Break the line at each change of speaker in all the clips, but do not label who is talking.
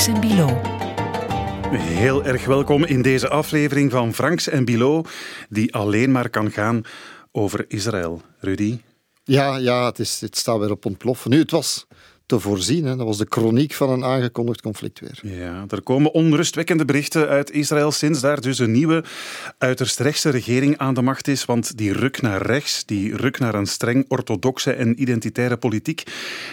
Franks en Bilo.
Heel erg welkom in deze aflevering van Franks en Bilo, die alleen maar kan gaan over Israël. Rudy?
Ja, ja het, is, het staat weer op ontploffen. Nu, het was te voorzien. Hè. Dat was de chroniek van een aangekondigd conflict weer.
Ja, er komen onrustwekkende berichten uit Israël sinds daar dus een nieuwe uiterst rechtse regering aan de macht is. Want die ruk naar rechts, die ruk naar een streng orthodoxe en identitaire politiek,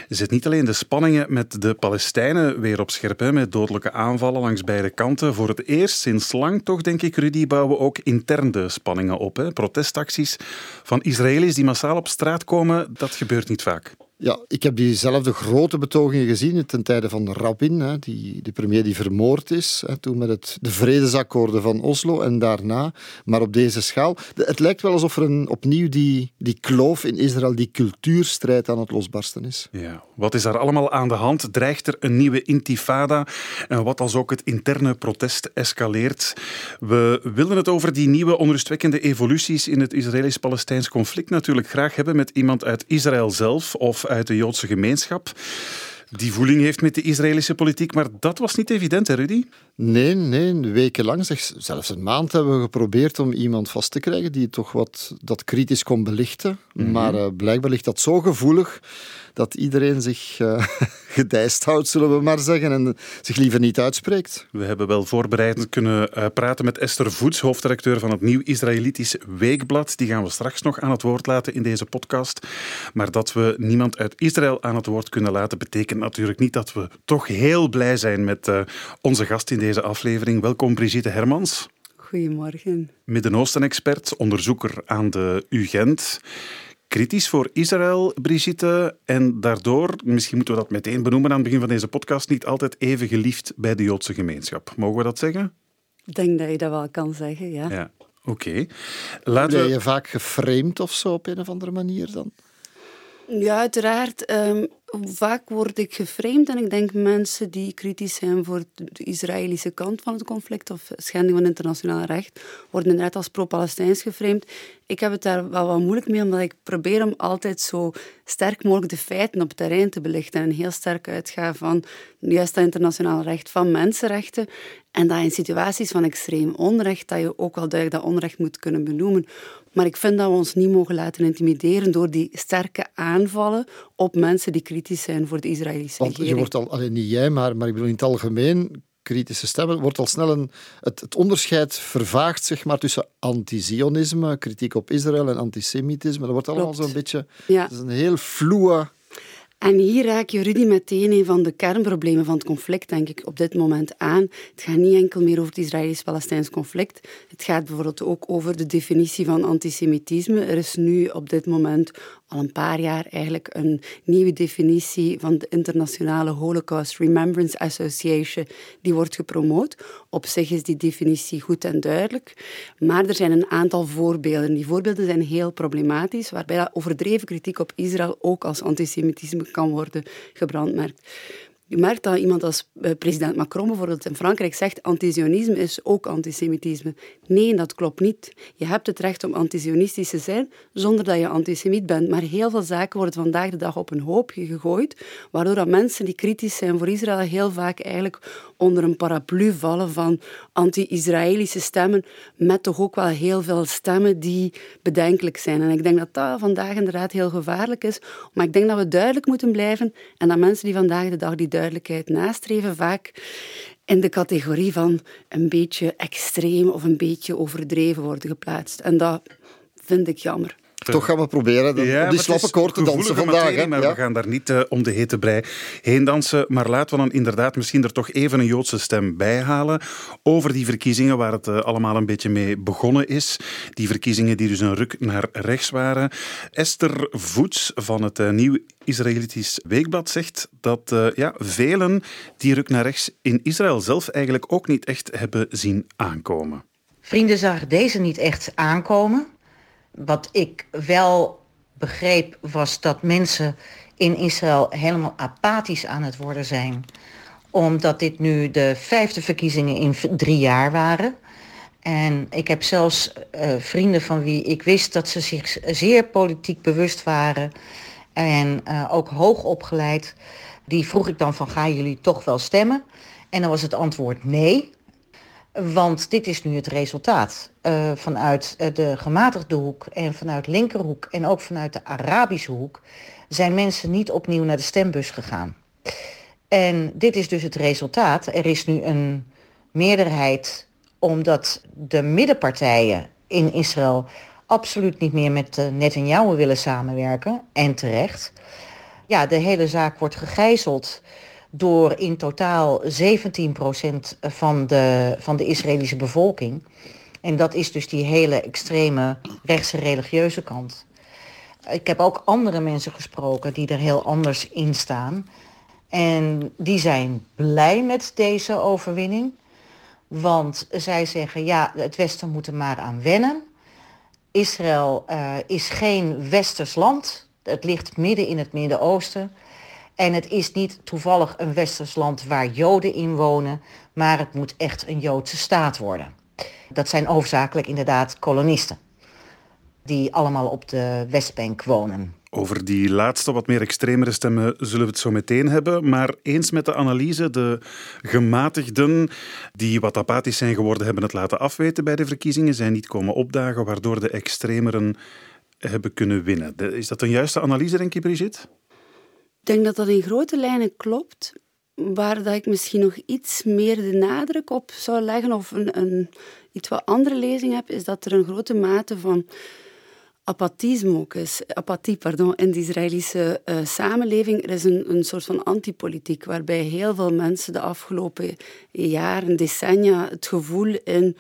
zet niet alleen de spanningen met de Palestijnen weer op scherp, hè, met dodelijke aanvallen langs beide kanten. Voor het eerst sinds lang toch, denk ik, Rudy, bouwen ook intern de spanningen op. Hè. Protestacties van Israëli's die massaal op straat komen, dat gebeurt niet vaak.
Ja, ik heb diezelfde grote betogingen gezien ten tijde van Rabin, hè, die, de premier die vermoord is, hè, toen met het, de vredesakkoorden van Oslo en daarna, maar op deze schaal. het lijkt wel alsof er een, opnieuw die, die kloof in Israël, die cultuurstrijd aan het losbarsten is.
Ja, wat is daar allemaal aan de hand? Dreigt er een nieuwe intifada? En wat als ook het interne protest escaleert? We willen het over die nieuwe onrustwekkende evoluties in het Israëlisch-Palestijns conflict natuurlijk graag hebben met iemand uit Israël zelf of uit de Joodse gemeenschap die voeling heeft met de Israëlische politiek. Maar dat was niet evident, hè, Rudy?
Nee, nee. Wekenlang, zelfs een maand, hebben we geprobeerd om iemand vast te krijgen die toch wat dat kritisch kon belichten. Mhm. Maar uh, blijkbaar ligt dat zo gevoelig dat iedereen zich uh, gedijst houdt, zullen we maar zeggen, en zich liever niet uitspreekt.
We hebben wel voorbereid kunnen uh, praten met Esther Voets, hoofdredacteur van het Nieuw Israëlitisch Weekblad. Die gaan we straks nog aan het woord laten in deze podcast. Maar dat we niemand uit Israël aan het woord kunnen laten, betekent natuurlijk niet dat we toch heel blij zijn met uh, onze gast in deze aflevering. Welkom Brigitte Hermans.
Goedemorgen.
Midden-Oosten-expert, onderzoeker aan de UGent kritisch voor Israël, Brigitte. En daardoor, misschien moeten we dat meteen benoemen aan het begin van deze podcast, niet altijd even geliefd bij de Joodse gemeenschap. Mogen we dat zeggen?
Ik denk dat je dat wel kan zeggen, ja.
ja. Oké.
Okay. Laten we... je vaak geframed of zo op een of andere manier dan?
Ja, uiteraard. Um, vaak word ik geframed en ik denk mensen die kritisch zijn voor de Israëlische kant van het conflict of schending van internationaal recht, worden inderdaad als pro-Palestijns geframed. Ik heb het daar wel wat moeilijk mee, omdat ik probeer om altijd zo sterk mogelijk de feiten op het terrein te belichten en heel sterk uitga van juist dat internationaal recht, van mensenrechten en dat in situaties van extreem onrecht, dat je ook wel duidelijk dat onrecht moet kunnen benoemen. Maar ik vind dat we ons niet mogen laten intimideren door die sterke aanvallen op mensen die kritisch zijn voor de Israëlische
Want regering. je wordt al, alleen niet jij, maar, maar ik bedoel in het algemeen, kritische stemmen, wordt al snel een, het, het onderscheid vervaagd zeg maar, tussen anti-Zionisme, kritiek op Israël en antisemitisme. Dat wordt allemaal zo'n beetje... Ja. Het is een heel vloe
en hier raak je Rudy meteen een van de kernproblemen van het conflict, denk ik, op dit moment aan. Het gaat niet enkel meer over het Israëlisch-Palestijns conflict. Het gaat bijvoorbeeld ook over de definitie van antisemitisme. Er is nu op dit moment al een paar jaar eigenlijk een nieuwe definitie van de Internationale Holocaust Remembrance Association. Die wordt gepromoot. Op zich is die definitie goed en duidelijk. Maar er zijn een aantal voorbeelden. Die voorbeelden zijn heel problematisch, waarbij overdreven kritiek op Israël ook als antisemitisme kan worden gebrandmerkt. Je merkt dat iemand als eh, president Macron bijvoorbeeld in Frankrijk zegt antisionisme is ook antisemitisme. Nee, dat klopt niet. Je hebt het recht om antizionistisch te zijn zonder dat je antisemiet bent. Maar heel veel zaken worden vandaag de dag op een hoopje gegooid, waardoor dat mensen die kritisch zijn voor Israël heel vaak eigenlijk onder een paraplu vallen van anti-Israëlische stemmen, met toch ook wel heel veel stemmen die bedenkelijk zijn. En ik denk dat dat vandaag inderdaad heel gevaarlijk is, maar ik denk dat we duidelijk moeten blijven en dat mensen die vandaag de dag die duidelijkheid nastreven, vaak in de categorie van een beetje extreem of een beetje overdreven worden geplaatst. En dat vind ik jammer.
Toch gaan we proberen ja, die slappe koord te dansen vandaag. hè?
maar we gaan daar niet uh, om de hete brei heen dansen. Maar laten we dan inderdaad misschien er toch even een Joodse stem bij halen over die verkiezingen waar het uh, allemaal een beetje mee begonnen is. Die verkiezingen die dus een ruk naar rechts waren. Esther Voets van het uh, Nieuw Israëlitisch Weekblad zegt dat ja, velen die ruk naar rechts in Israël zelf eigenlijk ook niet echt hebben zien aankomen.
Vrienden zagen deze niet echt aankomen wat ik wel begreep was dat mensen in Israël helemaal apathisch aan het worden zijn. Omdat dit nu de vijfde verkiezingen in drie jaar waren. En ik heb zelfs uh, vrienden van wie ik wist dat ze zich zeer politiek bewust waren. En uh, ook hoog opgeleid. Die vroeg ik dan van gaan jullie toch wel stemmen? En dan was het antwoord nee. Want dit is nu het resultaat. Uh, vanuit uh, de gematigde hoek en vanuit linkerhoek en ook vanuit de Arabische hoek zijn mensen niet opnieuw naar de stembus gegaan. En dit is dus het resultaat. Er is nu een meerderheid omdat de middenpartijen in Israël absoluut niet meer met uh, Netanyahu willen samenwerken. En terecht. Ja, de hele zaak wordt gegijzeld door in totaal 17% van de, van de Israëlische bevolking. En dat is dus die hele extreme rechtse religieuze kant. Ik heb ook andere mensen gesproken die er heel anders in staan. En die zijn blij met deze overwinning. Want zij zeggen, ja, het Westen moet er maar aan wennen. Israël uh, is geen westers land. Het ligt midden in het Midden-Oosten. En het is niet toevallig een westers land waar Joden in wonen, maar het moet echt een Joodse staat worden. Dat zijn overzakelijk inderdaad kolonisten, die allemaal op de Westbank wonen.
Over die laatste, wat meer extremere stemmen zullen we het zo meteen hebben. Maar eens met de analyse, de gematigden die wat apathisch zijn geworden, hebben het laten afweten bij de verkiezingen, zijn niet komen opdagen, waardoor de extremeren hebben kunnen winnen. Is dat een juiste analyse, denk je, Brigitte?
Ik denk dat dat in grote lijnen klopt. Waar dat ik misschien nog iets meer de nadruk op zou leggen, of een, een iets wat andere lezing heb, is dat er een grote mate van apathie ook is. Apathie, pardon, in de Israëlische uh, samenleving. Er is een, een soort van antipolitiek, waarbij heel veel mensen de afgelopen jaren, decennia, het gevoel in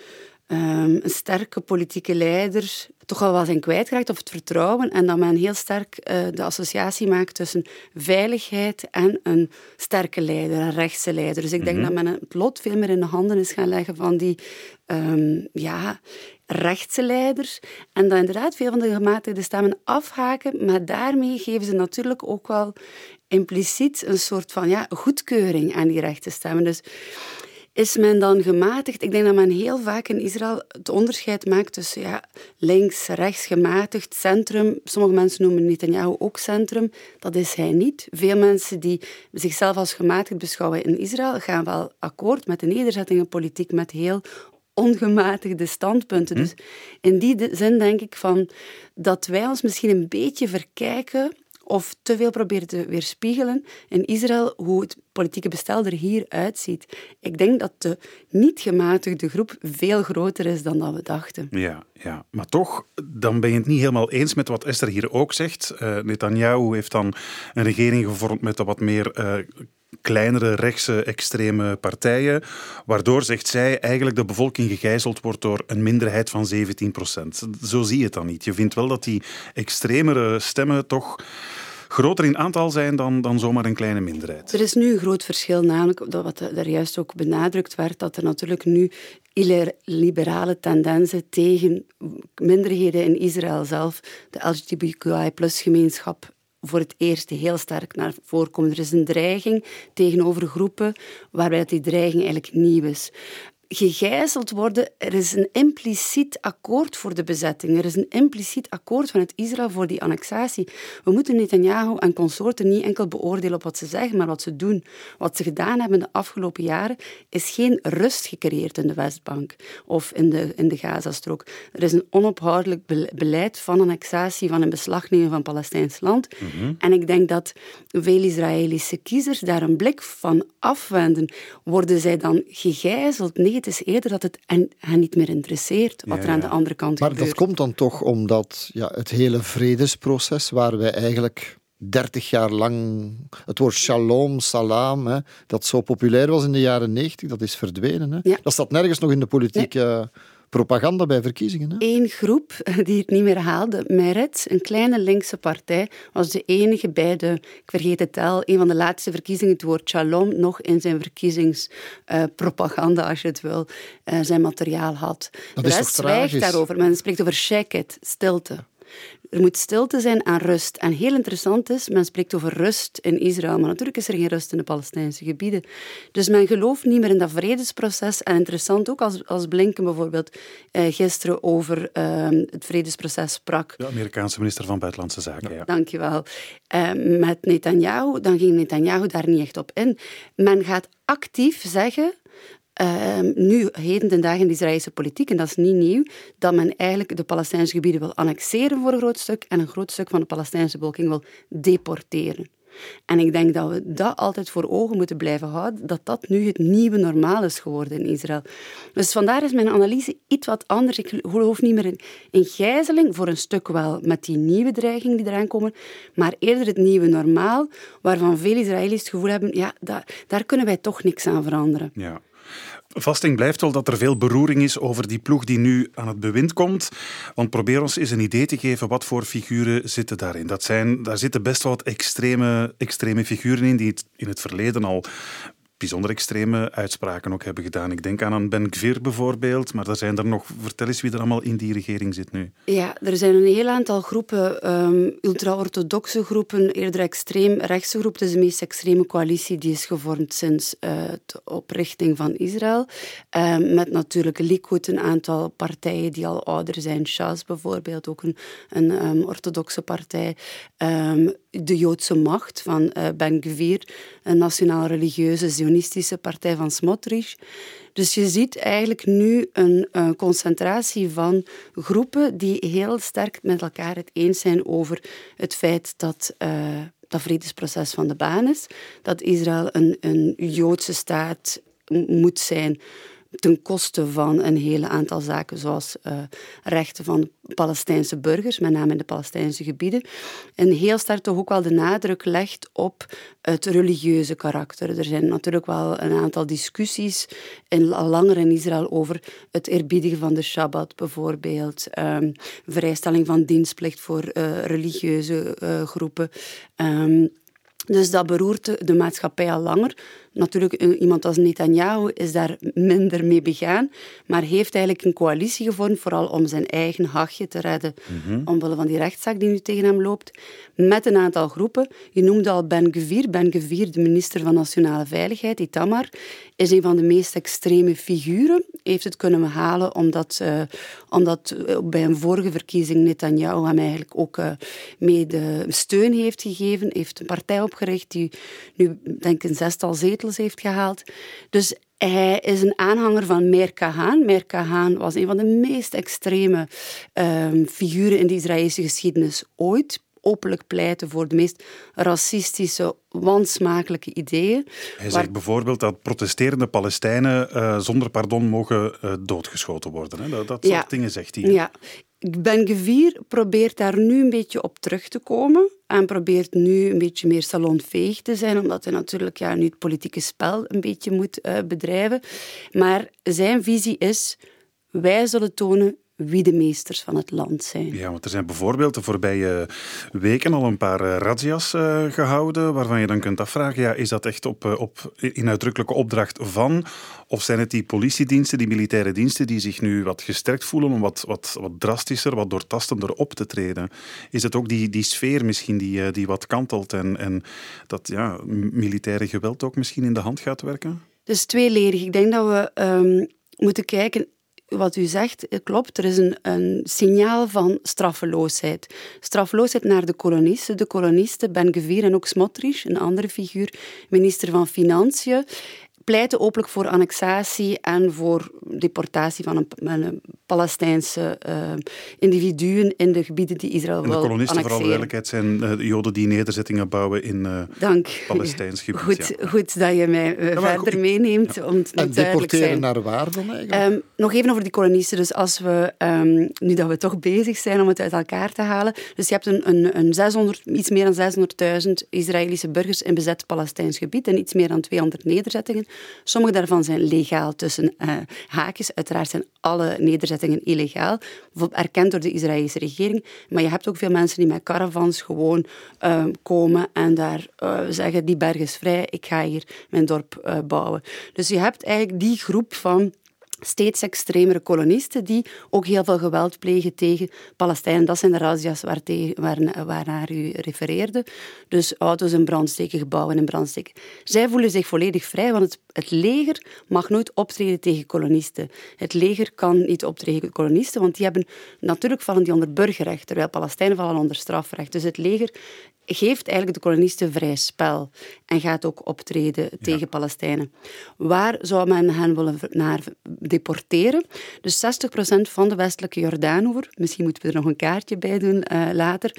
um, een sterke politieke leider toch al wel zijn kwijtgeraakt, of het vertrouwen, en dat men heel sterk uh, de associatie maakt tussen veiligheid en een sterke leider, een rechtse leider. Dus ik denk mhm. dat men het lot veel meer in de handen is gaan leggen van die um, ja, rechtse leiders. En dat inderdaad veel van de gematigde stemmen afhaken, maar daarmee geven ze natuurlijk ook wel impliciet een soort van ja, goedkeuring aan die rechtse stemmen. Dus is men dan gematigd? Ik denk dat men heel vaak in Israël het onderscheid maakt tussen ja, links, rechts, gematigd, centrum. Sommige mensen noemen Netanyahu ook centrum. Dat is hij niet. Veel mensen die zichzelf als gematigd beschouwen in Israël gaan wel akkoord met de nederzettingenpolitiek, met heel ongematigde standpunten. Hm? Dus in die zin denk ik van dat wij ons misschien een beetje verkijken of te veel proberen te weerspiegelen in Israël hoe het politieke bestel er hier uitziet. Ik denk dat de niet gematigde groep veel groter is dan dat we dachten.
Ja, ja. maar toch, dan ben je het niet helemaal eens met wat Esther hier ook zegt. Uh, Netanyahu heeft dan een regering gevormd met wat meer uh, kleinere rechtse extreme partijen, waardoor, zegt zij, eigenlijk de bevolking gegijzeld wordt door een minderheid van 17 procent. Zo zie je het dan niet. Je vindt wel dat die extremere stemmen toch groter in aantal zijn dan, dan zomaar een kleine minderheid.
Er is nu een groot verschil, namelijk wat er juist ook benadrukt werd, dat er natuurlijk nu liberale tendensen tegen minderheden in Israël zelf, de LGBTQI-gemeenschap, voor het eerst heel sterk naar voren komen. Er is een dreiging tegenover groepen waarbij die dreiging eigenlijk nieuw is gegijzeld worden. Er is een impliciet akkoord voor de bezetting. Er is een impliciet akkoord vanuit Israël voor die annexatie. We moeten Netanyahu en consorten niet enkel beoordelen op wat ze zeggen, maar wat ze doen. Wat ze gedaan hebben de afgelopen jaren is geen rust gecreëerd in de Westbank of in de, in de Gazastrook. Er is een onophoudelijk beleid van annexatie, van een beslagneming van Palestijns land. Mhm. En ik denk dat veel Israëlische kiezers daar een blik van afwenden. Worden zij dan gegijzeld? Nee, het is eerder dat het hen niet meer interesseert wat er aan de andere kant
maar
gebeurt.
Maar dat komt dan toch omdat ja, het hele vredesproces, waar wij eigenlijk 30 jaar lang het woord shalom, salam, hè, dat zo populair was in de jaren 90, dat is verdwenen. Hè. Dat staat nergens nog in de politiek propaganda bij verkiezingen.
Eén groep die het niet meer haalde, Meretz, een kleine linkse partij, was de enige bij de, ik vergeet het al, een van de laatste verkiezingen, het woord shalom nog in zijn verkiezingspropaganda, uh, als je het wil, uh, zijn materiaal had.
Dat
de
is
rest zwijgt daarover. Men spreekt over sheket, stilte. Er moet stilte zijn aan rust. En heel interessant is, men spreekt over rust in Israël, maar natuurlijk is er geen rust in de Palestijnse gebieden. Dus men gelooft niet meer in dat vredesproces. En interessant ook als, als Blinken bijvoorbeeld eh, gisteren over eh, het vredesproces sprak.
De Amerikaanse minister van Buitenlandse Zaken, ja.
Dankjewel. Uh, met Netanyahu, dan ging Netanyahu daar niet echt op in. Men gaat actief zeggen uh, nu, heden ten dagen in de Israëlische politiek, en dat is niet nieuw, dat men eigenlijk de Palestijnse gebieden wil annexeren voor een groot stuk en een groot stuk van de Palestijnse bevolking wil deporteren. En ik denk dat we dat altijd voor ogen moeten blijven houden, dat dat nu het nieuwe normaal is geworden in Israël. Dus vandaar is mijn analyse iets wat anders. Ik geloof niet meer in, in gijzeling, voor een stuk wel met die nieuwe dreigingen die eraan komen, maar eerder het nieuwe normaal, waarvan veel Israëli's het gevoel hebben, ja, daar, daar kunnen wij toch niks aan veranderen.
Ja. Vasting blijft wel dat er veel beroering is over die ploeg die nu aan het bewind komt. Want probeer ons eens een idee te geven wat voor figuren zitten daarin. Dat zijn, daar zitten best wel wat extreme, extreme figuren in die het in het verleden al bijzonder extreme uitspraken ook hebben gedaan. Ik denk aan Ben Gvir bijvoorbeeld, maar er zijn er nog... Vertel eens wie er allemaal in die regering zit nu.
Ja, er zijn een heel aantal groepen, um, ultra-orthodoxe groepen, eerder extreem-rechtse groepen. Het is de meest extreme coalitie die is gevormd sinds de oprichting van Israël. Um, met natuurlijk Likud, een aantal partijen die al ouder zijn. Shas bijvoorbeeld, ook een, een um, orthodoxe partij. De Joodse macht van uh, Ben Gvir, een nationaal-religieuze zionistische partij van Smotrich. Dus je ziet eigenlijk nu een, een, concentratie van groepen die heel sterk met elkaar het eens zijn over het feit dat uh, dat vredesproces van de baan is, dat Israël een, een Joodse staat moet zijn ten koste van een hele aantal zaken, zoals uh, rechten van Palestijnse burgers, met name in de Palestijnse gebieden. En heel sterk toch ook wel de nadruk legt op het religieuze karakter. Er zijn natuurlijk wel een aantal discussies in, al langer in Israël over het eerbiedigen van de Shabbat bijvoorbeeld, um, vrijstelling van dienstplicht voor uh, religieuze uh, groepen. Um, dus dat beroert de maatschappij al langer. Natuurlijk, eh, iemand als Netanyahu is daar minder mee begaan, maar heeft eigenlijk een coalitie gevormd, vooral om zijn eigen hachje te redden, mm omwille van die rechtszaak die nu tegen hem loopt, met een aantal groepen. Je noemde al Ben Gvir. Ben Gvir, de minister van Nationale Veiligheid, Itamar, is een van de meest extreme figuren. Heeft het kunnen halen omdat, uh, omdat uh, bij een vorige verkiezing Netanyahu hem eigenlijk ook uh, mee de steun heeft gegeven. Heeft een partij opgericht die nu, denk ik, een zestal zetels heeft gehaald. Dus hij is een aanhanger van Meir Kahan. Meir Kahan was een van de meest extreme um, figuren in de Israëlische geschiedenis ooit openlijk pleiten voor de meest racistische, wansmakelijke ideeën.
Hij zegt bijvoorbeeld dat protesterende Palestijnen uh, zonder pardon mogen uh, doodgeschoten worden. Hè? Dat, dat soort
ja.
dingen zegt hij.
Ja. Ben Gvir probeert daar nu een beetje op terug te komen en probeert nu een beetje meer salonveeg te zijn, omdat hij natuurlijk ja, nu het politieke spel een beetje moet uh, bedrijven. Maar zijn visie is, wij zullen tonen wie de meesters van het land zijn.
Ja, want er zijn bijvoorbeeld de voorbije weken al een paar uh, razzia's uh, gehouden, waarvan je dan kunt afvragen, ja, is dat echt op, uh, op, in uitdrukkelijke opdracht van, of zijn het die politiediensten, die militaire diensten, die zich nu wat gesterkt voelen om wat, wat, wat drastischer, wat doortastender op te treden? Is het ook die, die sfeer misschien die, die wat kantelt en, en dat ja, militaire geweld ook misschien in de hand gaat werken?
Dus tweeledig. Ik denk dat we um, moeten kijken wat u zegt klopt. Er is een, een signaal van straffeloosheid. Straffeloosheid naar de kolonisten. De kolonisten, Ben Gvir en ook Smotrich, een andere figuur, minister van Financiën, pleiten openlijk voor annexatie en voor deportatie van een, een Palestijnse uh, individuen in de gebieden die Israël wil annexeren.
De kolonisten, voor alle duidelijkheid, zijn uh, Joden die nederzettingen bouwen in uh,
Dank.
Palestijns gebied.
Goed,
ja.
goed dat je mij ja, verder goed. meeneemt ja. om
En deporteren naar waar dan eigenlijk?
Um, nog even over die kolonisten. Dus als we, um, nu dat we toch bezig zijn om het uit elkaar te halen. Dus je hebt een, een, een 600, iets meer dan 600.000 Israëlische burgers in bezet Palestijns gebied en iets meer dan 200 nederzettingen. Sommige daarvan zijn legaal tussen uh, haakjes. Uiteraard zijn alle nederzettingen illegaal, erkend door de Israëlische regering. Maar je hebt ook veel mensen die met caravans gewoon uh, komen en daar uh, zeggen, die berg is vrij, ik ga hier mijn dorp bouwen. Dus je hebt eigenlijk die groep van steeds extremere kolonisten die ook heel veel geweld plegen tegen Palestijnen. Dat zijn de razzia's waar waar, waarnaar u refereerde. Dus auto's in brand steken, gebouwen in brand steken. Zij voelen zich volledig vrij, want het, het leger mag nooit optreden tegen kolonisten. Het leger kan niet optreden tegen kolonisten, want die hebben natuurlijk vallen die onder burgerrecht, terwijl Palestijnen vallen onder strafrecht. Dus het leger geeft eigenlijk de kolonisten vrij spel en gaat ook optreden tegen Palestijnen. Waar zou men hen willen naar deporteren? Dus 60% van de westelijke Jordaanoever, misschien moeten we er nog een kaartje bij doen uh, later,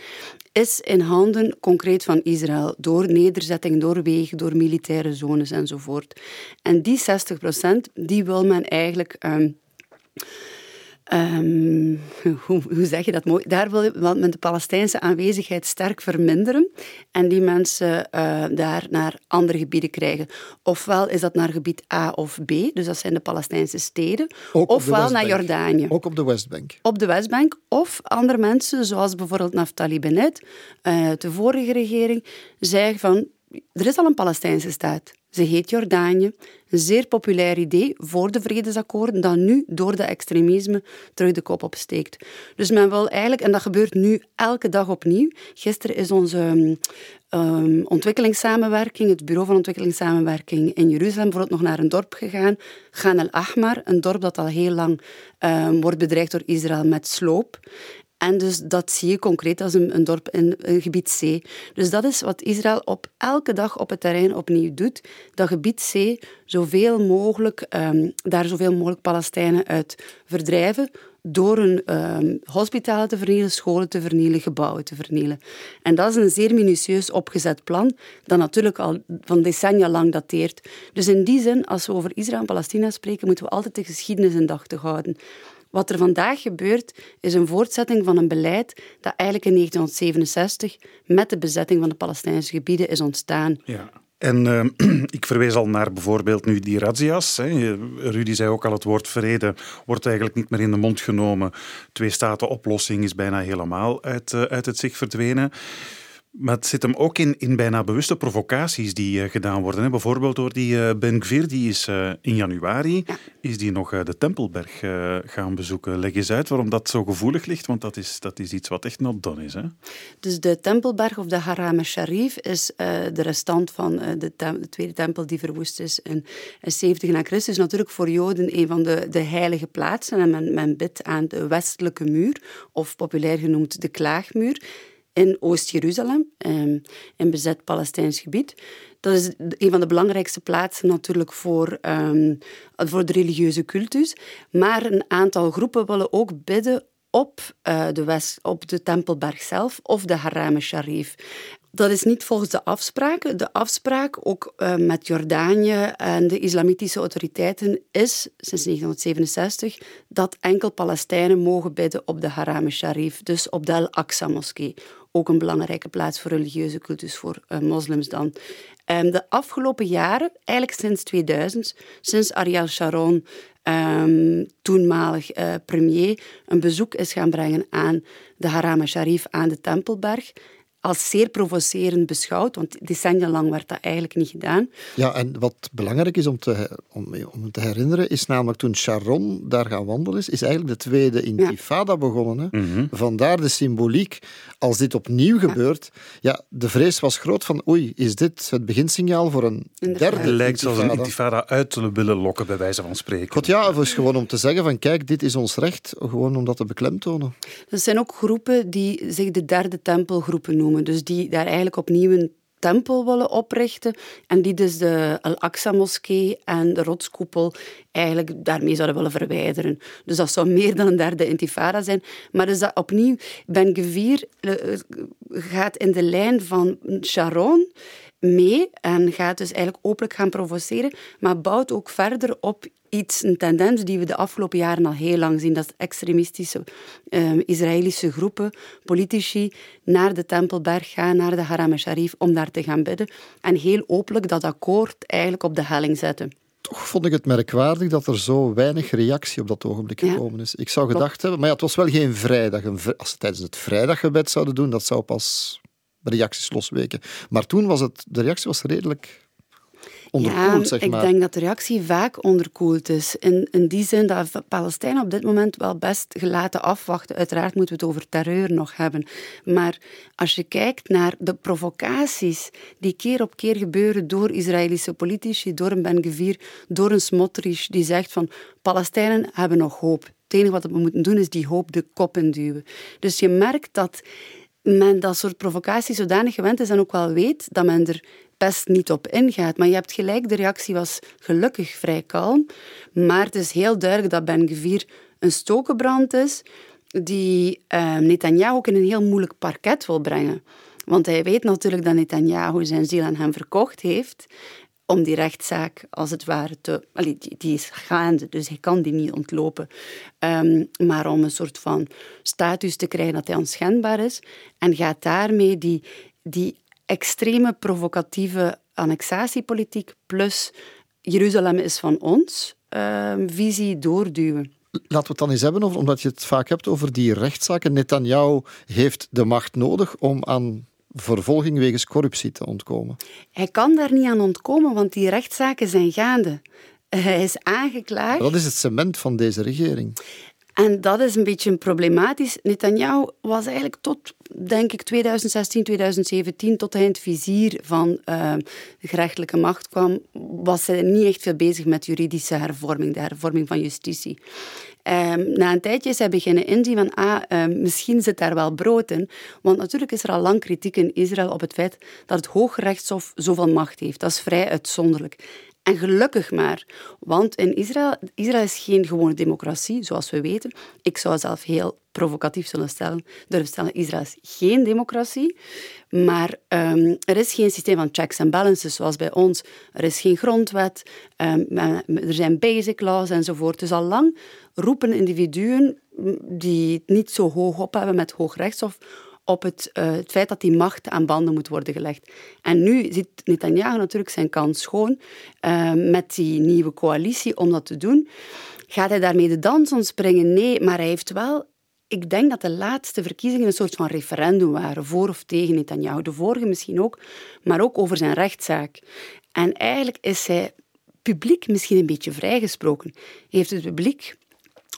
is in handen concreet van Israël door nederzetting, door wegen, door militaire zones enzovoort. En die 60% die wil men eigenlijk... Um, Um, hoe, hoe, zeg je dat mooi? Daar wil men de Palestijnse aanwezigheid sterk verminderen en die mensen uh, daar naar andere gebieden krijgen. Ofwel is dat naar gebied A of B, dus dat zijn de Palestijnse steden, ofwel naar Jordanië.
Ook op de Westbank.
Op de Westbank, of andere mensen, zoals bijvoorbeeld Naftali Bennett, uh, de vorige regering, zeggen van er is al een Palestijnse staat. Ze heet Jordanië. Een zeer populair idee voor de vredesakkoorden dat nu door de extremisme terug de kop opsteekt. Dus men wil eigenlijk, en dat gebeurt nu elke dag opnieuw. Gisteren is onze um, ontwikkelingssamenwerking, het Bureau van Ontwikkelingssamenwerking in Jeruzalem, bijvoorbeeld nog naar een dorp gegaan, Gan el-Ahmar, een dorp dat al heel lang um, wordt bedreigd door Israël met sloop. En dus dat zie je concreet als een, een dorp in gebied C. Dus dat is wat Israël op elke dag op het terrein opnieuw doet. Dat gebied C zoveel mogelijk, um, daar zoveel mogelijk Palestijnen uit verdrijven door een um, hospitalen te vernielen, scholen te vernielen, gebouwen te vernielen. En dat is een zeer minutieus opgezet plan, dat natuurlijk al van decennia lang dateert. Dus in die zin, als we over Israël en Palestina spreken, moeten we altijd de geschiedenis in houden. Wat er vandaag gebeurt, is een voortzetting van een beleid dat eigenlijk in 1967 met de bezetting van de Palestijnse gebieden is ontstaan.
Ja. En uh, ik verwees al naar bijvoorbeeld nu die razzia's. Hè. Rudy zei ook al, het woord vrede wordt eigenlijk niet meer in de mond genomen. Twee-staten-oplossing is bijna helemaal uit, uh, uit het zicht verdwenen. Maar het zit hem ook in, in bijna bewuste provocaties die uh, gedaan worden. Hè. Bijvoorbeeld door die uh, Ben Gvir, die is uh, in januari is die nog de Tempelberg gaan bezoeken. Leg eens uit waarom dat zo gevoelig ligt, want dat is, dat is iets wat echt not done is. Hè.
Dus de Tempelberg of de Haram Sharif is de restant van de, de, tweede tempel die verwoest is in, 70 na Christus. Natuurlijk voor Joden een van de, de heilige plaatsen. En men, men bidt aan de westelijke muur, of populair genoemd de Klaagmuur in Oost-Jeruzalem, ehm, in bezet Palestijns gebied. Dat is een van de belangrijkste plaatsen natuurlijk voor, um, voor de religieuze cultus. Maar een aantal groepen willen ook bidden op, uh, de, West, op de Tempelberg zelf of de Haram Sharif. Dat is niet volgens de afspraken. De afspraak, ook uh, met Jordanië en de islamitische autoriteiten, is sinds 1967 dat enkel Palestijnen mogen bidden op de Haram Sharif, dus op de Al-Aqsa-moskee ook een belangrijke plaats voor religieuze cultus voor uh, moslims dan. Um, de afgelopen jaren, eigenlijk sinds 2000, sinds Ariel Sharon, um, toenmalig uh, premier, een bezoek is gaan brengen aan de Haram Sharif, aan de Tempelberg, als zeer provocerend beschouwd, want decennia lang werd dat eigenlijk niet gedaan.
Ja, en wat belangrijk is om te, om, om te herinneren, is namelijk toen Sharon daar gaan wandelen is, is eigenlijk de tweede intifada begonnen. Hè? Mhm. Vandaar de symboliek. Als dit opnieuw gebeurt, ja, de vrees was groot van oei, is dit het beginsignaal voor een derde Het
lijkt zelfs een intifada uit te willen lokken, bij wijze van spreken.
God, ja, of is gewoon om te zeggen van kijk, dit is ons recht, gewoon om dat te beklemtonen.
Er zijn ook groepen die zich de derde tempelgroepen noemen dus die daar eigenlijk opnieuw een tempel willen oprichten en die dus de Al-Aqsa-moskee en de rotskoepel eigenlijk daarmee zouden willen verwijderen. Dus dat zou meer dan een derde intifada zijn. Maar dus dat opnieuw, Ben Gvir eh, gaat in de lijn van Sharon mee en gaat dus eigenlijk openlijk gaan provoceren, maar bouwt ook verder op iets, een tendens die we de afgelopen jaren al heel lang zien, dat extremistische uh, Israëlische groepen, politici, naar de Tempelberg gaan, naar de Haram Sharif, om daar te gaan bidden. En heel openlijk dat akkoord eigenlijk op de helling zetten.
Toch vond ik het merkwaardig dat er zo weinig reactie op dat ogenblik gekomen is. Ik zou gedacht hebben, maar ja, het was wel geen vrijdag. Als ze tijdens het vrijdaggebed zouden doen, dat zou pas reacties losweken. Maar toen was het, de reactie was redelijk onderkoeld, zeg
maar. Ik denk dat de reactie vaak onderkoeld is. In, in die zin dat Palestijnen op dit moment wel best gelaten afwachten. Uiteraard moeten we het over terreur nog hebben. Maar als je kijkt naar de provocaties die keer op keer gebeuren door Israëlische politici, door een Ben Gvir, door een Smotrich, die zegt van Palestijnen hebben nog hoop. Het enige wat we moeten doen is die hoop de kop induwen. Dus je merkt dat men dat soort provocaties zodanig gewend is en ook wel weet dat men er best niet op ingaat. Maar je hebt gelijk, de reactie was gelukkig vrij kalm. Maar het is heel duidelijk dat Ben Gvir een stokenbrand is die uh, Netanyahu ook in een heel moeilijk parket wil brengen. Want hij weet natuurlijk dat Netanyahu zijn ziel aan hem verkocht heeft om die rechtszaak als het ware te... Allee, die, is gaande, dus hij kan die niet ontlopen. Ehm, maar om een soort van status te krijgen dat hij onschendbaar is. En gaat daarmee die, die extreme provocatieve annexatiepolitiek plus Jeruzalem is van ons ehm, visie doorduwen.
Laten we het dan eens hebben, over, omdat je het vaak hebt over die rechtszaken. Netanyahu heeft de macht nodig om aan vervolging wegens corruptie te ontkomen.
Hij kan daar niet aan ontkomen, want die rechtszaken zijn gaande. Hij is aangeklaagd.
Dat is het cement van deze regering.
En dat is een beetje problematisch. Netanyahu was eigenlijk tot, denk ik, 2016, 2017, tot hij in het vizier van uh, de gerechtelijke macht kwam, was hij niet echt veel bezig met juridische hervorming, de hervorming van justitie. Um, na een tijdje is hij beginnen inzien van, ah, um, misschien zit daar wel brood in. Want natuurlijk is er al lang kritiek in Israël op het feit dat het Hooggerechtshof zoveel macht heeft. Dat is vrij uitzonderlijk. En gelukkig maar, want in Israël, Israël is geen gewone democratie, zoals we weten. Ik zou zelf heel provocatief zullen stellen, durven stellen, Israël is geen democratie. Maar um, er is geen systeem van checks en balances zoals bij ons. Er is geen grondwet, um, er zijn basic laws enzovoort. Dus al lang roepen individuen die het niet zo hoog op hebben met hoogrechtshof op het, uh, het feit dat die macht aan banden moet worden gelegd. En nu ziet Netanyahu natuurlijk zijn kans schoon uh, met die nieuwe coalitie om dat te doen. Gaat hij daarmee de dans ontspringen? Nee, maar hij heeft wel ik denk dat de laatste verkiezingen een soort van referendum waren, voor of tegen Netanyahu. De vorige misschien ook, maar ook over zijn rechtszaak. En eigenlijk is hij publiek misschien een beetje vrijgesproken. Heeft het publiek,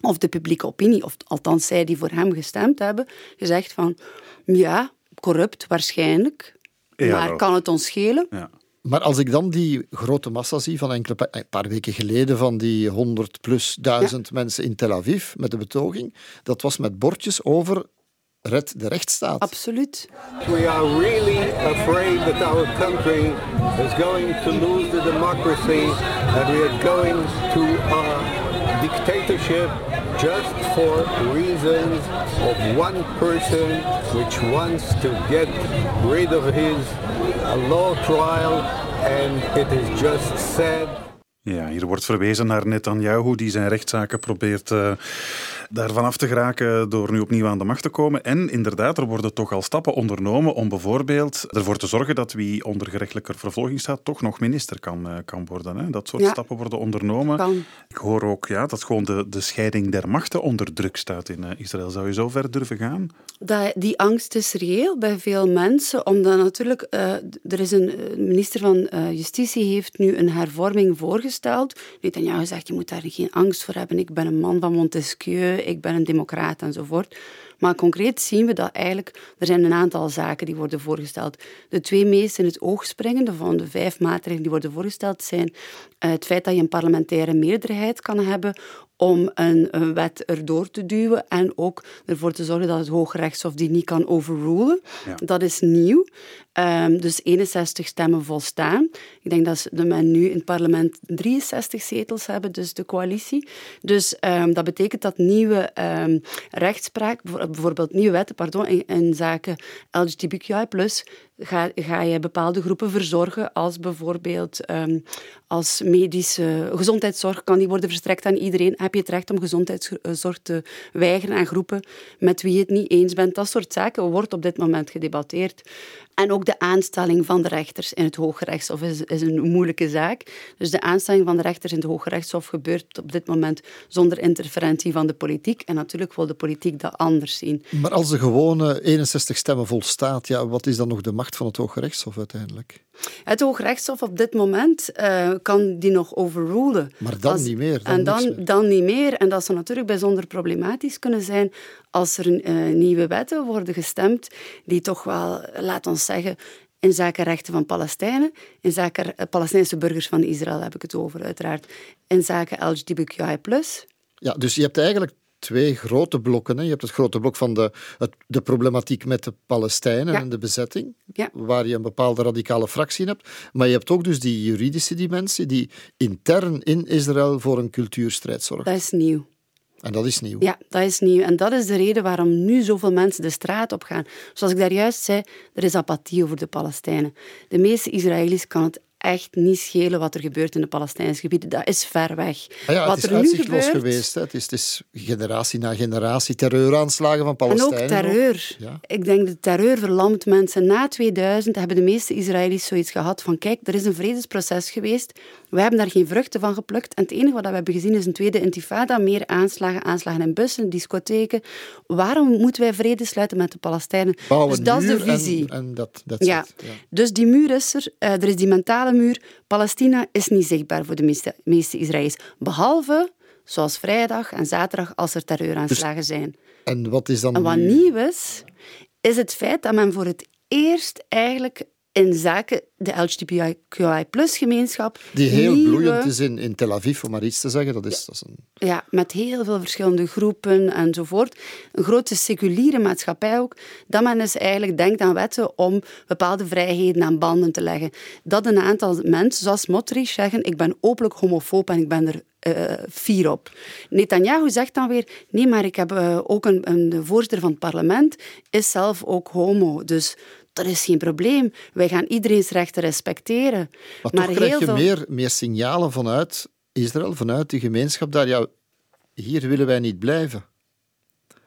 of de publieke opinie, of althans zij die voor hem gestemd hebben, gezegd van ja, corrupt waarschijnlijk, maar kan het ons schelen? Ja.
Maar als ik dan die grote massa zie van enkele een paar weken geleden van die 100 plus duizend mensen in Tel Aviv met de betoging, dat was met bordjes over red de rechtsstaat.
Absoluut.
We are really afraid that our country is going to lose the democracy and we are going to a dictatorship just for reasons of one person which wants to get rid of his law trial and it is just sad.
Ja, hier wordt verwezen naar Netanyahu die zijn rechtszaken probeert uh, daarvan af te geraken door nu opnieuw aan de macht te komen. En inderdaad, er worden toch al stappen ondernomen om bijvoorbeeld ervoor te zorgen dat wie onder gerechtelijke vervolging staat toch nog minister kan, uh, kan worden. Hè? Dat soort stappen worden ondernomen.
Kan.
Ik hoor ook ja, dat gewoon de, de scheiding der machten onder druk staat in uh, Israël. Zou je zo ver durven gaan?
Dat, die angst is reëel bij veel mensen, omdat natuurlijk er is een minister van Justitie heeft nu een hervorming voorgesteld. Netanyahu zegt, je moet daar geen angst voor hebben. Ik ben een man van Montesquieu ik ben een democraat enzovoort. Maar concreet zien we dat eigenlijk, er zijn een aantal zaken die worden voorgesteld. De twee meest in het oog springende van de vijf maatregelen die worden voorgesteld zijn eh, het feit dat je een parlementaire meerderheid kan hebben om een, een, wet erdoor te duwen en ook ervoor te zorgen dat het Hooggerechtshof die niet kan overrulen. Dat is nieuw. Um, dus 61 stemmen volstaan. Ik denk dat de men nu in het parlement 63 zetels hebben, dus de coalitie. Dus um, dat betekent dat nieuwe um, rechtspraak, bijvoorbeeld nieuwe wetten pardon, in, in zaken LGBTQI+, ga, ga je bepaalde groepen verzorgen, als bijvoorbeeld als medische gezondheidszorg kan die worden verstrekt aan iedereen. Heb je het recht om gezondheidszorg te weigeren aan groepen met wie je het niet eens bent? Dat soort zaken wordt op dit moment gedebatteerd. En ook de aanstelling van de rechters in het Hooggerechtshof is, is een moeilijke zaak. Dus de aanstelling van de rechters in het Hooggerechtshof gebeurt op dit moment zonder interferentie van de politiek. En natuurlijk wil de politiek dat anders zien.
Maar als de gewone 61 stemmen volstaat, ja, wat is dan nog de macht van het Hooggerechtshof uiteindelijk?
Het Hooggerechtshof op dit moment uh, kan die nog overrulen.
Maar dan niet meer.
Dan en dan, dan niet meer. En dat zou natuurlijk bijzonder problematisch kunnen zijn als er uh, nieuwe wetten worden gestemd die toch wel, laat ons zeggen, in zaken rechten van Palestijnen, in zaken eh, Palestijnse burgers van Israël heb ik het over, uiteraard, in zaken LGBTQI+.
Ja, dus je hebt eigenlijk twee grote blokken. Hè. Je hebt het grote blok van de, het, de problematiek met de Palestijnen en de bezetting,
ja.
waar je een bepaalde radicale fractie hebt. Maar je hebt ook dus die juridische dimensie, die intern in Israël voor een cultuurstrijd zorgt.
Dat is nieuw.
En dat is nieuw.
Ja, dat is nieuw. En dat is de reden waarom nu zoveel mensen de straat op gaan. Zoals ik daar juist zei, er is apathie over de Palestijnen. De meeste Israëli's kan het echt niet schelen wat er gebeurt in de Palestijnse gebieden. Dat is ver weg.
Ah ja,
wat
het is
er nu gebeurt,
geweest. Hè. Het, is, het is generatie na generatie terreuraanslagen van Palestijnen.
En ook terreur. Ja. Ik denk de terreur verlamt mensen. Na 2000 hebben de meeste Israëli's zoiets gehad van kijk, er is een vredesproces geweest. We hebben daar geen vruchten van geplukt. En het enige wat we hebben gezien is een tweede intifada. Meer aanslagen, aanslagen in bussen, discotheken. Waarom moeten wij vrede sluiten met de Palestijnen?
Bouwen
dus dat is de visie.
En, en dat, dat
ja.
ja.
Dus die muur is er. Uh, er is die mentale muur. Palestina is niet zichtbaar voor de meeste, meeste Israëli's. Behalve, zoals vrijdag en zaterdag, als er terreuraanslagen
Dus-
zijn.
En wat is dan
En wat nieuw is, is het feit dat men voor het eerst eigenlijk in zaken de LGBTQI-gemeenschap...
Die heel
nieuwe-
bloeiend is in, in Tel Aviv, om maar iets te zeggen. Dat is, dat is een...
Ja, met heel veel verschillende groepen enzovoort. Een grote seculiere maatschappij ook. Dat men dus eigenlijk denkt aan wetten om bepaalde vrijheden aan banden te leggen. Dat een aantal mensen, zoals Motrich, zeggen ik ben openlijk homofoob en ik ben er eh, fier op. Netanyahu zegt dan weer, nee, maar ik heb eh, ook een, een de voorzitter van het parlement, is zelf ook homo. Dus dat is geen probleem. Wij gaan iedereen's rechten respecteren.
Maar,
Maar
toch krijg
heel
je
veel-
meer, meer signalen vanuit Israël, vanuit die gemeenschap daar. Ja, hier willen wij niet blijven.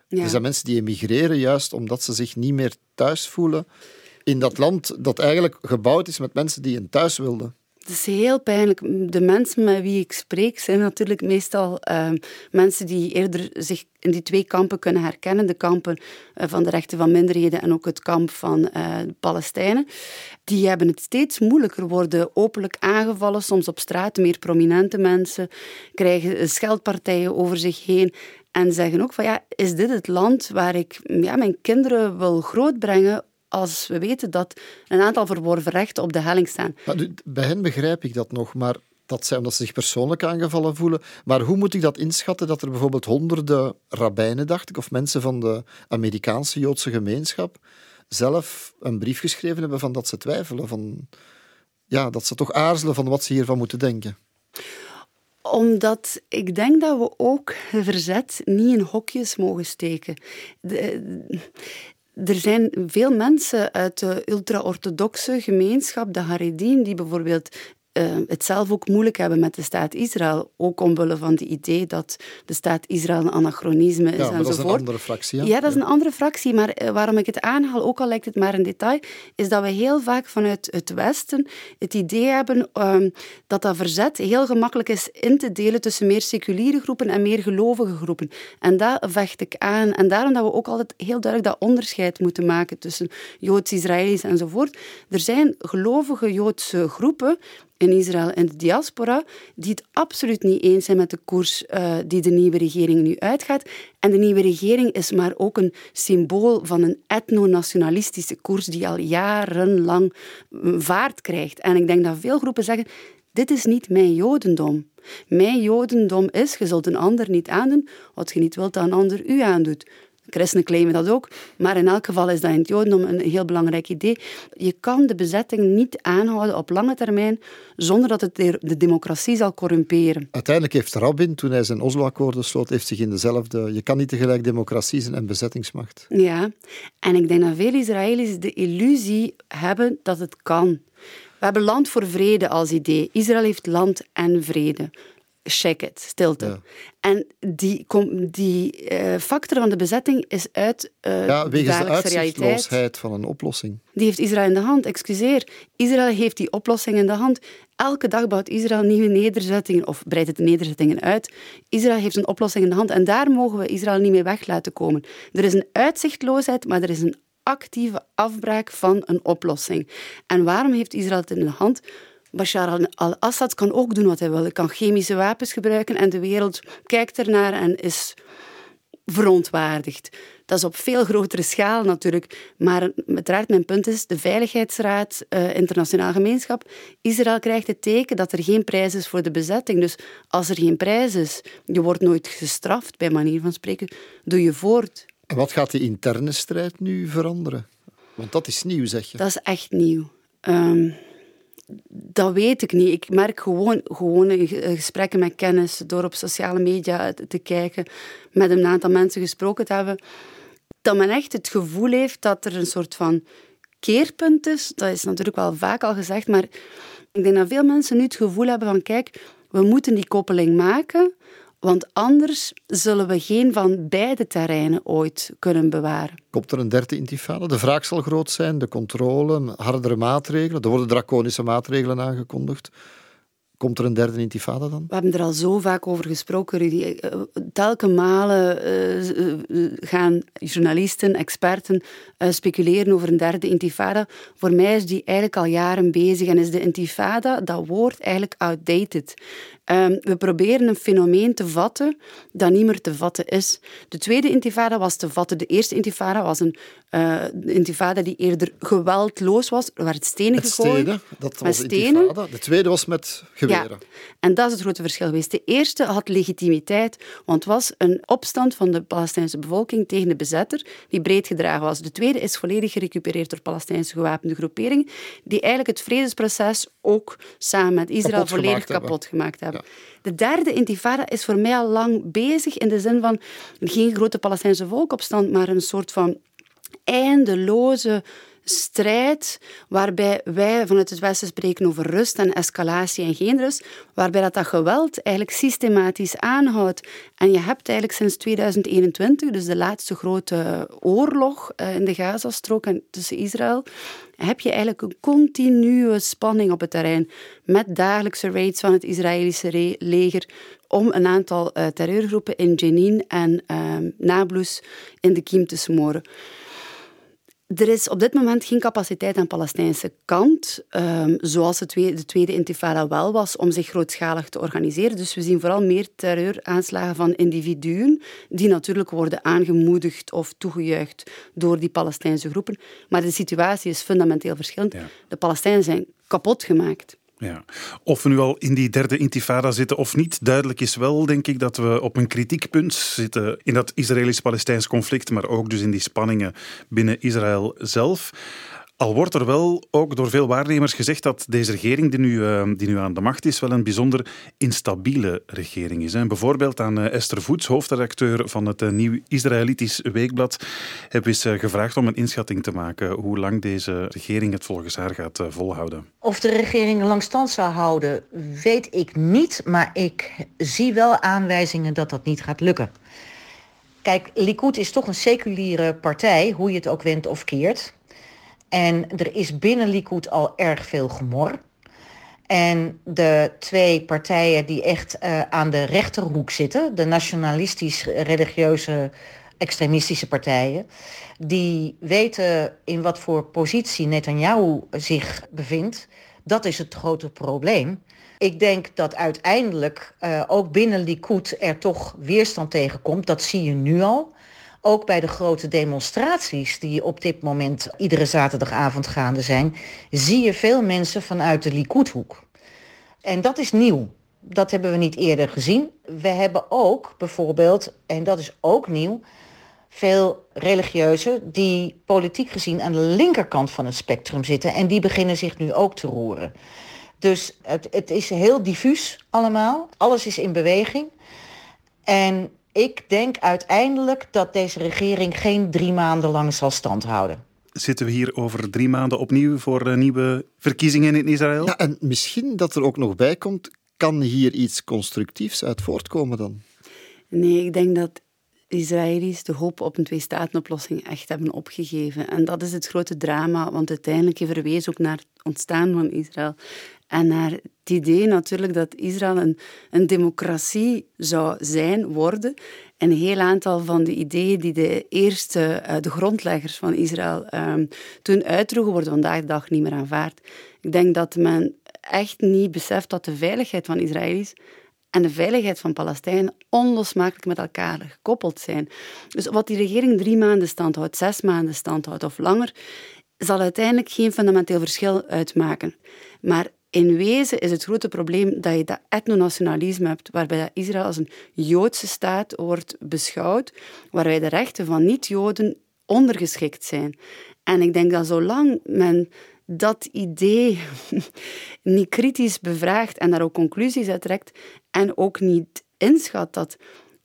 Ja.
Er zijn mensen die emigreren juist omdat ze zich niet meer thuis voelen in dat land dat eigenlijk gebouwd is met mensen die een thuis wilden.
Het is heel pijnlijk. De mensen met wie ik spreek zijn natuurlijk meestal ehm, mensen die eerder zich in die twee kampen kunnen herkennen. De kampen eh, van de rechten van minderheden en ook het kamp van eh, de Palestijnen. Die hebben het steeds moeilijker, worden openlijk aangevallen, soms op straat. Meer prominente mensen krijgen scheldpartijen over zich heen. En zeggen ook van ja, is dit het land waar ik ja, mijn kinderen wil grootbrengen als we weten dat een aantal verworven rechten op de helling staan.
Maar bij hen begrijp ik dat nog, maar dat zij omdat ze zich persoonlijk aangevallen voelen. Maar hoe moet ik dat inschatten dat er bijvoorbeeld honderden rabbijnen, dacht ik, of mensen van de Amerikaanse Joodse gemeenschap zelf een brief geschreven hebben van dat ze twijfelen, van ja, dat ze toch aarzelen van wat ze hiervan moeten denken.
Omdat ik denk dat we ook verzet niet in hokjes mogen steken. De- er zijn veel mensen uit de ultra-orthodoxe gemeenschap, de Haredim, die bijvoorbeeld eh, het zelf ook moeilijk hebben met de staat Israël. Ook omwille van het idee dat de staat Israël een anachronisme is
Ja, maar dat is een andere fractie. Ja,
Ja, dat is een andere fractie. Maar eh, waarom ik het aanhaal, ook al lijkt het maar een detail, is dat we heel vaak vanuit het Westen het idee hebben ehm, dat dat verzet heel gemakkelijk is in te delen tussen meer seculiere groepen en meer gelovige groepen. En dat vecht ik aan. En daarom dat we ook altijd heel duidelijk dat onderscheid moeten maken tussen Joods, Israëli's enzovoort. Er zijn gelovige Joodse groepen in Israël en de diaspora die het absoluut niet eens zijn met de koers eh, die de nieuwe regering nu uitgaat. En de nieuwe regering is maar ook een symbool van een etno-nationalistische koers die al jarenlang mm, vaart krijgt. En ik denk dat veel groepen zeggen, dit is niet mijn jodendom. Mijn jodendom is, je zult een ander niet aandoen wat je niet wilt dat een ander u aandoet. Christenen claimen dat ook, maar in elk geval is dat in het Jodendom een heel belangrijk idee. Je kan de bezetting niet aanhouden op lange termijn zonder dat het de de democratie zal corrumperen.
Uiteindelijk heeft Rabin, toen hij zijn Oslo-akkoorden sloot, heeft zich in dezelfde... Je kan niet tegelijk democratie zijn en bezettingsmacht.
Ja, en ik denk dat veel Israëli's de illusie hebben dat het kan. We hebben land voor vrede als idee. Israël heeft land en vrede. Check it, stilte. En die, die uh, factor van de bezetting is uit uh,
ja, wegens
de,
de uitzichtloosheid van een oplossing.
Die heeft Israël in de hand, excuseer. Israël heeft die oplossing in de hand. Elke dag bouwt Israël nieuwe nederzettingen of breidt het de nederzettingen uit. Israël heeft een oplossing in de hand en daar mogen we Israël niet mee weg laten komen. Er is een uitzichtloosheid, maar er is een actieve afbraak van een oplossing. En waarom heeft Israël het in de hand? Bashar al-Assad kan ook doen wat hij wil. Hij kan chemische wapens gebruiken en de wereld kijkt ernaar en is verontwaardigd. Dat is op veel grotere schaal natuurlijk. Maar uiteraard, mijn punt is, de Veiligheidsraad, uh, internationaal gemeenschap, Israël krijgt het teken dat er geen prijs is voor de bezetting. Dus als er geen prijs is, je wordt nooit gestraft, bij manier van spreken, doe je voort.
En wat gaat die interne strijd nu veranderen? Want dat is nieuw, zeg je.
Dat is echt nieuw. Um, dat weet ik niet. Ik merk gewoon, gewoon in gesprekken met kennis, door op sociale media te kijken, met een aantal mensen gesproken te hebben, dat men echt het gevoel heeft dat er een soort van keerpunt is. Dat is natuurlijk wel vaak al gezegd, maar ik denk dat veel mensen nu het gevoel hebben van kijk, we moeten die koppeling maken, want anders zullen we geen van beide terreinen ooit kunnen bewaren.
Komt er een derde intifada? De vraag zal groot zijn, de controle, hardere maatregelen. Er worden draconische maatregelen aangekondigd. Komt er een derde intifada dan?
We hebben er al zo vaak over gesproken, Rudy. Eh, eh, telke malen uh, gaan journalisten, experten speculeren over een derde intifada. Voor mij is die eigenlijk al jaren bezig en is de intifada, dat woord, eigenlijk outdated. Um, we proberen een fenomeen te vatten dat niet meer te vatten is. De tweede intifada was te vatten. De eerste intifada was een uh, intifada die eerder geweldloos was. Er werd stenen
met
gegooid.
Stenen, dat was stenen. intifada. De tweede was met geweren. Ja,
en dat is het grote verschil geweest. De eerste had legitimiteit, want het was een opstand van de Palestijnse bevolking tegen de bezetter, die breed gedragen was. De tweede is volledig gerecupereerd door Palestijnse gewapende groeperingen, die eigenlijk het vredesproces ook samen met Israël
kapot
volledig
gemaakt
kapot
hebben.
gemaakt hebben. De derde intifada is voor mij al lang bezig in de zin van geen grote Palestijnse volkopstand, maar een soort van eindeloze strijd waarbij wij vanuit het Westen spreken over rust en escalatie en geen rust, waarbij dat, dat geweld eigenlijk systematisch aanhoudt. En je hebt eigenlijk sinds 2021, dus de laatste grote oorlog eh, in de Gazastrook en tussen Israël, heb je eigenlijk een continue spanning op het terrein met dagelijkse raids van het Israëlische leger om een aantal uh, terreurgroepen in Jenin en uh, Nablus in de kiem te smoren. Er is op dit moment geen capaciteit aan de Palestijnse kant, um, zoals de tweede, de tweede intifada wel was, om zich grootschalig te organiseren. Dus we zien vooral meer terreuraanslagen van individuen, die natuurlijk worden aangemoedigd of toegejuicht door die Palestijnse groepen. Maar de situatie is fundamenteel verschillend. Ja. De Palestijnen zijn kapot gemaakt.
Ja. Of we nu al in die derde intifada zitten of niet, duidelijk is wel, denk ik, dat we op een kritiekpunt zitten in dat Israëlisch-Palestijns conflict, maar ook dus in die spanningen binnen Israël zelf. Al wordt er wel ook door veel waarnemers gezegd dat deze regering die nu, uh, die nu aan de macht is, wel een bijzonder instabiele regering is. Hè. Bijvoorbeeld aan uh, Esther Voets, hoofdredacteur van het uh, Nieuw Israëlitisch Weekblad, heb eens gevraagd om een inschatting te maken hoe lang deze regering het volgens haar gaat volhouden.
Of de regering lang stand zal houden, weet ik niet, maar ik zie wel aanwijzingen dat dat niet gaat lukken. Kijk, Likud is toch een seculiere partij, hoe je het ook wendt of keert. En er is binnen Likud al erg veel gemor. En de twee partijen die echt uh, aan de rechterhoek zitten, de nationalistisch-religieuze extremistische partijen, die weten in wat voor positie Netanyahu zich bevindt. Dat is het grote probleem. Ik denk dat uiteindelijk uh, ook binnen Likud er toch weerstand tegenkomt. Dat zie je nu al. Ook bij de grote demonstraties die op dit moment iedere zaterdagavond gaande zijn, zie je veel mensen vanuit de Likudhoek. En dat is nieuw. Dat hebben we niet eerder gezien. We hebben ook bijvoorbeeld, en dat is ook nieuw, veel religieuzen die politiek gezien aan de linkerkant van het spectrum zitten. En die beginnen zich nu ook te roeren. Dus het, het is heel diffuus allemaal. Alles is in beweging. En ik denk uiteindelijk dat deze regering geen drie maanden lang zal standhouden.
Zitten we hier over drie maanden opnieuw voor nieuwe verkiezingen in Israël?
Ja, en misschien dat er ook nog bij komt kan hier iets constructiefs uit voortkomen dan?
Nee, ik denk dat Israëli's de hoop op een twee-staten-oplossing echt hebben opgegeven. En dat is het grote drama, want uiteindelijk je verwees ook naar het ontstaan van Israël. En naar het idee natuurlijk dat Israël een, een democratie zou zijn, worden. En een heel aantal van de ideeën die de eerste, eh, de grondleggers van Israël um, toen uitdroegen, worden vandaag de dag niet meer aanvaard. Ik denk dat men echt niet beseft dat de veiligheid van Israëli's en de veiligheid van Palestijnen onlosmakelijk met elkaar gekoppeld zijn. Dus wat die regering drie maanden stand houdt, zes maanden stand houdt of langer, zal uiteindelijk geen fundamenteel verschil uitmaken. Maar in wezen is het grote probleem dat je dat etnonationalisme hebt, waarbij Israël als een Joodse staat wordt beschouwd, waarbij de rechten van niet-Joden ondergeschikt zijn. En ik denk dat zolang men dat idee niet kritisch bevraagt en daar ook conclusies uit trekt en ook niet inschat dat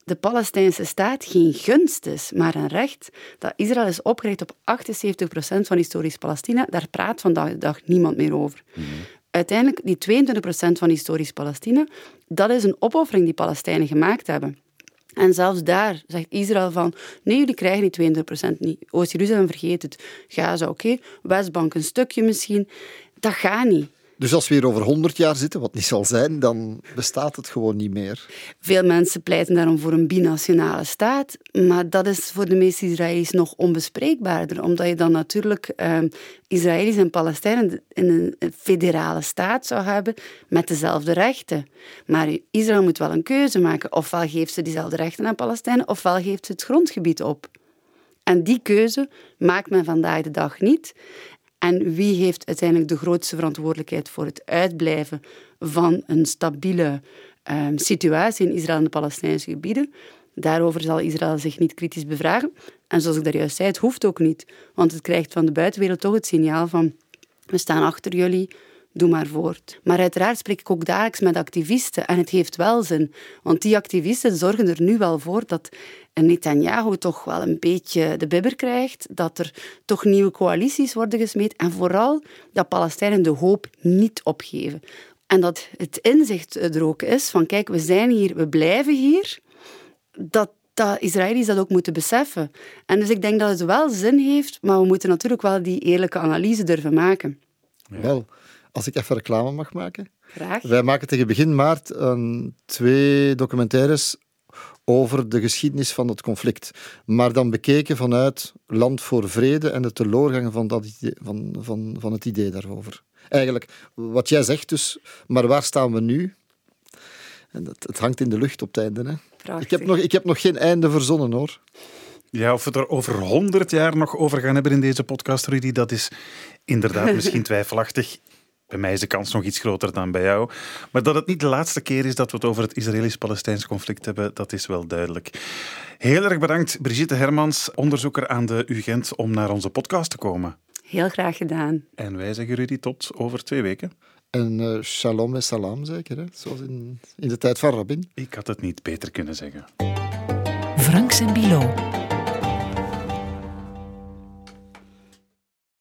de Palestijnse staat geen gunst is, maar een recht. Dat Israël is opgericht op 78% van historisch Palestina. Daar praat vandaag de dag niemand meer over. Mhm. Uiteindelijk, die 22% van historisch Palestina, dat is een opoffering die Palestijnen gemaakt hebben. En zelfs daar zegt Israël van, nee, jullie krijgen die 22% niet. Oost-Jeruzalem vergeet het. Gaza, oké. Westbank een stukje misschien. Dat gaat niet.
Dus als we hier over 100 jaar zitten, wat niet zal zijn, dan bestaat het gewoon niet meer.
Veel mensen pleiten daarom voor een binationale staat, maar dat is voor de meeste Israëli's nog onbespreekbaarder, omdat je dan natuurlijk uh, Israëli's en Palestijnen in een federale staat zou hebben met dezelfde rechten. Maar Israël moet wel een keuze maken. Ofwel geeft ze diezelfde rechten aan Palestijnen, ofwel geeft ze het grondgebied op. En die keuze maakt men vandaag de dag niet. En wie heeft uiteindelijk de grootste verantwoordelijkheid voor het uitblijven van een stabiele um, situatie in Israël en de Palestijnse gebieden? Daarover zal Israël zich niet kritisch bevragen. En zoals ik daar juist zei, het hoeft ook niet. Want het krijgt van de buitenwereld toch het signaal van we staan achter jullie, doe maar voort. Maar uiteraard spreek ik ook dagelijks met activisten en het heeft wel zin. Want die activisten zorgen er nu wel voor dat Netanyahu toch wel een beetje de bibber krijgt, dat er toch nieuwe coalities worden gesmeed en vooral dat Palestijnen de hoop niet opgeven. En dat het inzicht er ook is van kijk, we zijn hier, we blijven hier, dat dat Israëli's dat ook moeten beseffen. En dus ik denk dat het wel zin heeft, maar we moeten natuurlijk wel die eerlijke analyse durven maken.
Wel, als ik even reclame mag maken.
Graag.
Wij maken tegen begin maart een, twee documentaires over de geschiedenis van het conflict. Maar dan bekeken vanuit Land voor Vrede en de teleurgang van, dat idee, van, van, van het idee daarover. Eigenlijk, wat jij zegt dus, maar waar staan we nu? En dat, het hangt in de lucht op het einde. Hè? Ik, heb nog, ik heb nog geen einde verzonnen hoor.
Ja, of we er over honderd jaar nog over gaan hebben in deze podcast, Rudy, dat is inderdaad misschien twijfelachtig. Bij mij is de kans nog iets groter dan bij jou. Maar dat het niet de laatste keer is dat we het over het Israëlisch-Palestijns conflict hebben, dat is wel duidelijk. Heel erg bedankt, Brigitte Hermans, onderzoeker aan de UGent, om naar onze podcast te komen.
Heel graag gedaan.
En wij zeggen Rudy tot over twee weken.
En uh, shalom en salam zeker, hè? zoals in, in de tijd van Rabin.
Ik had het niet beter kunnen zeggen.
Franks en Bilo.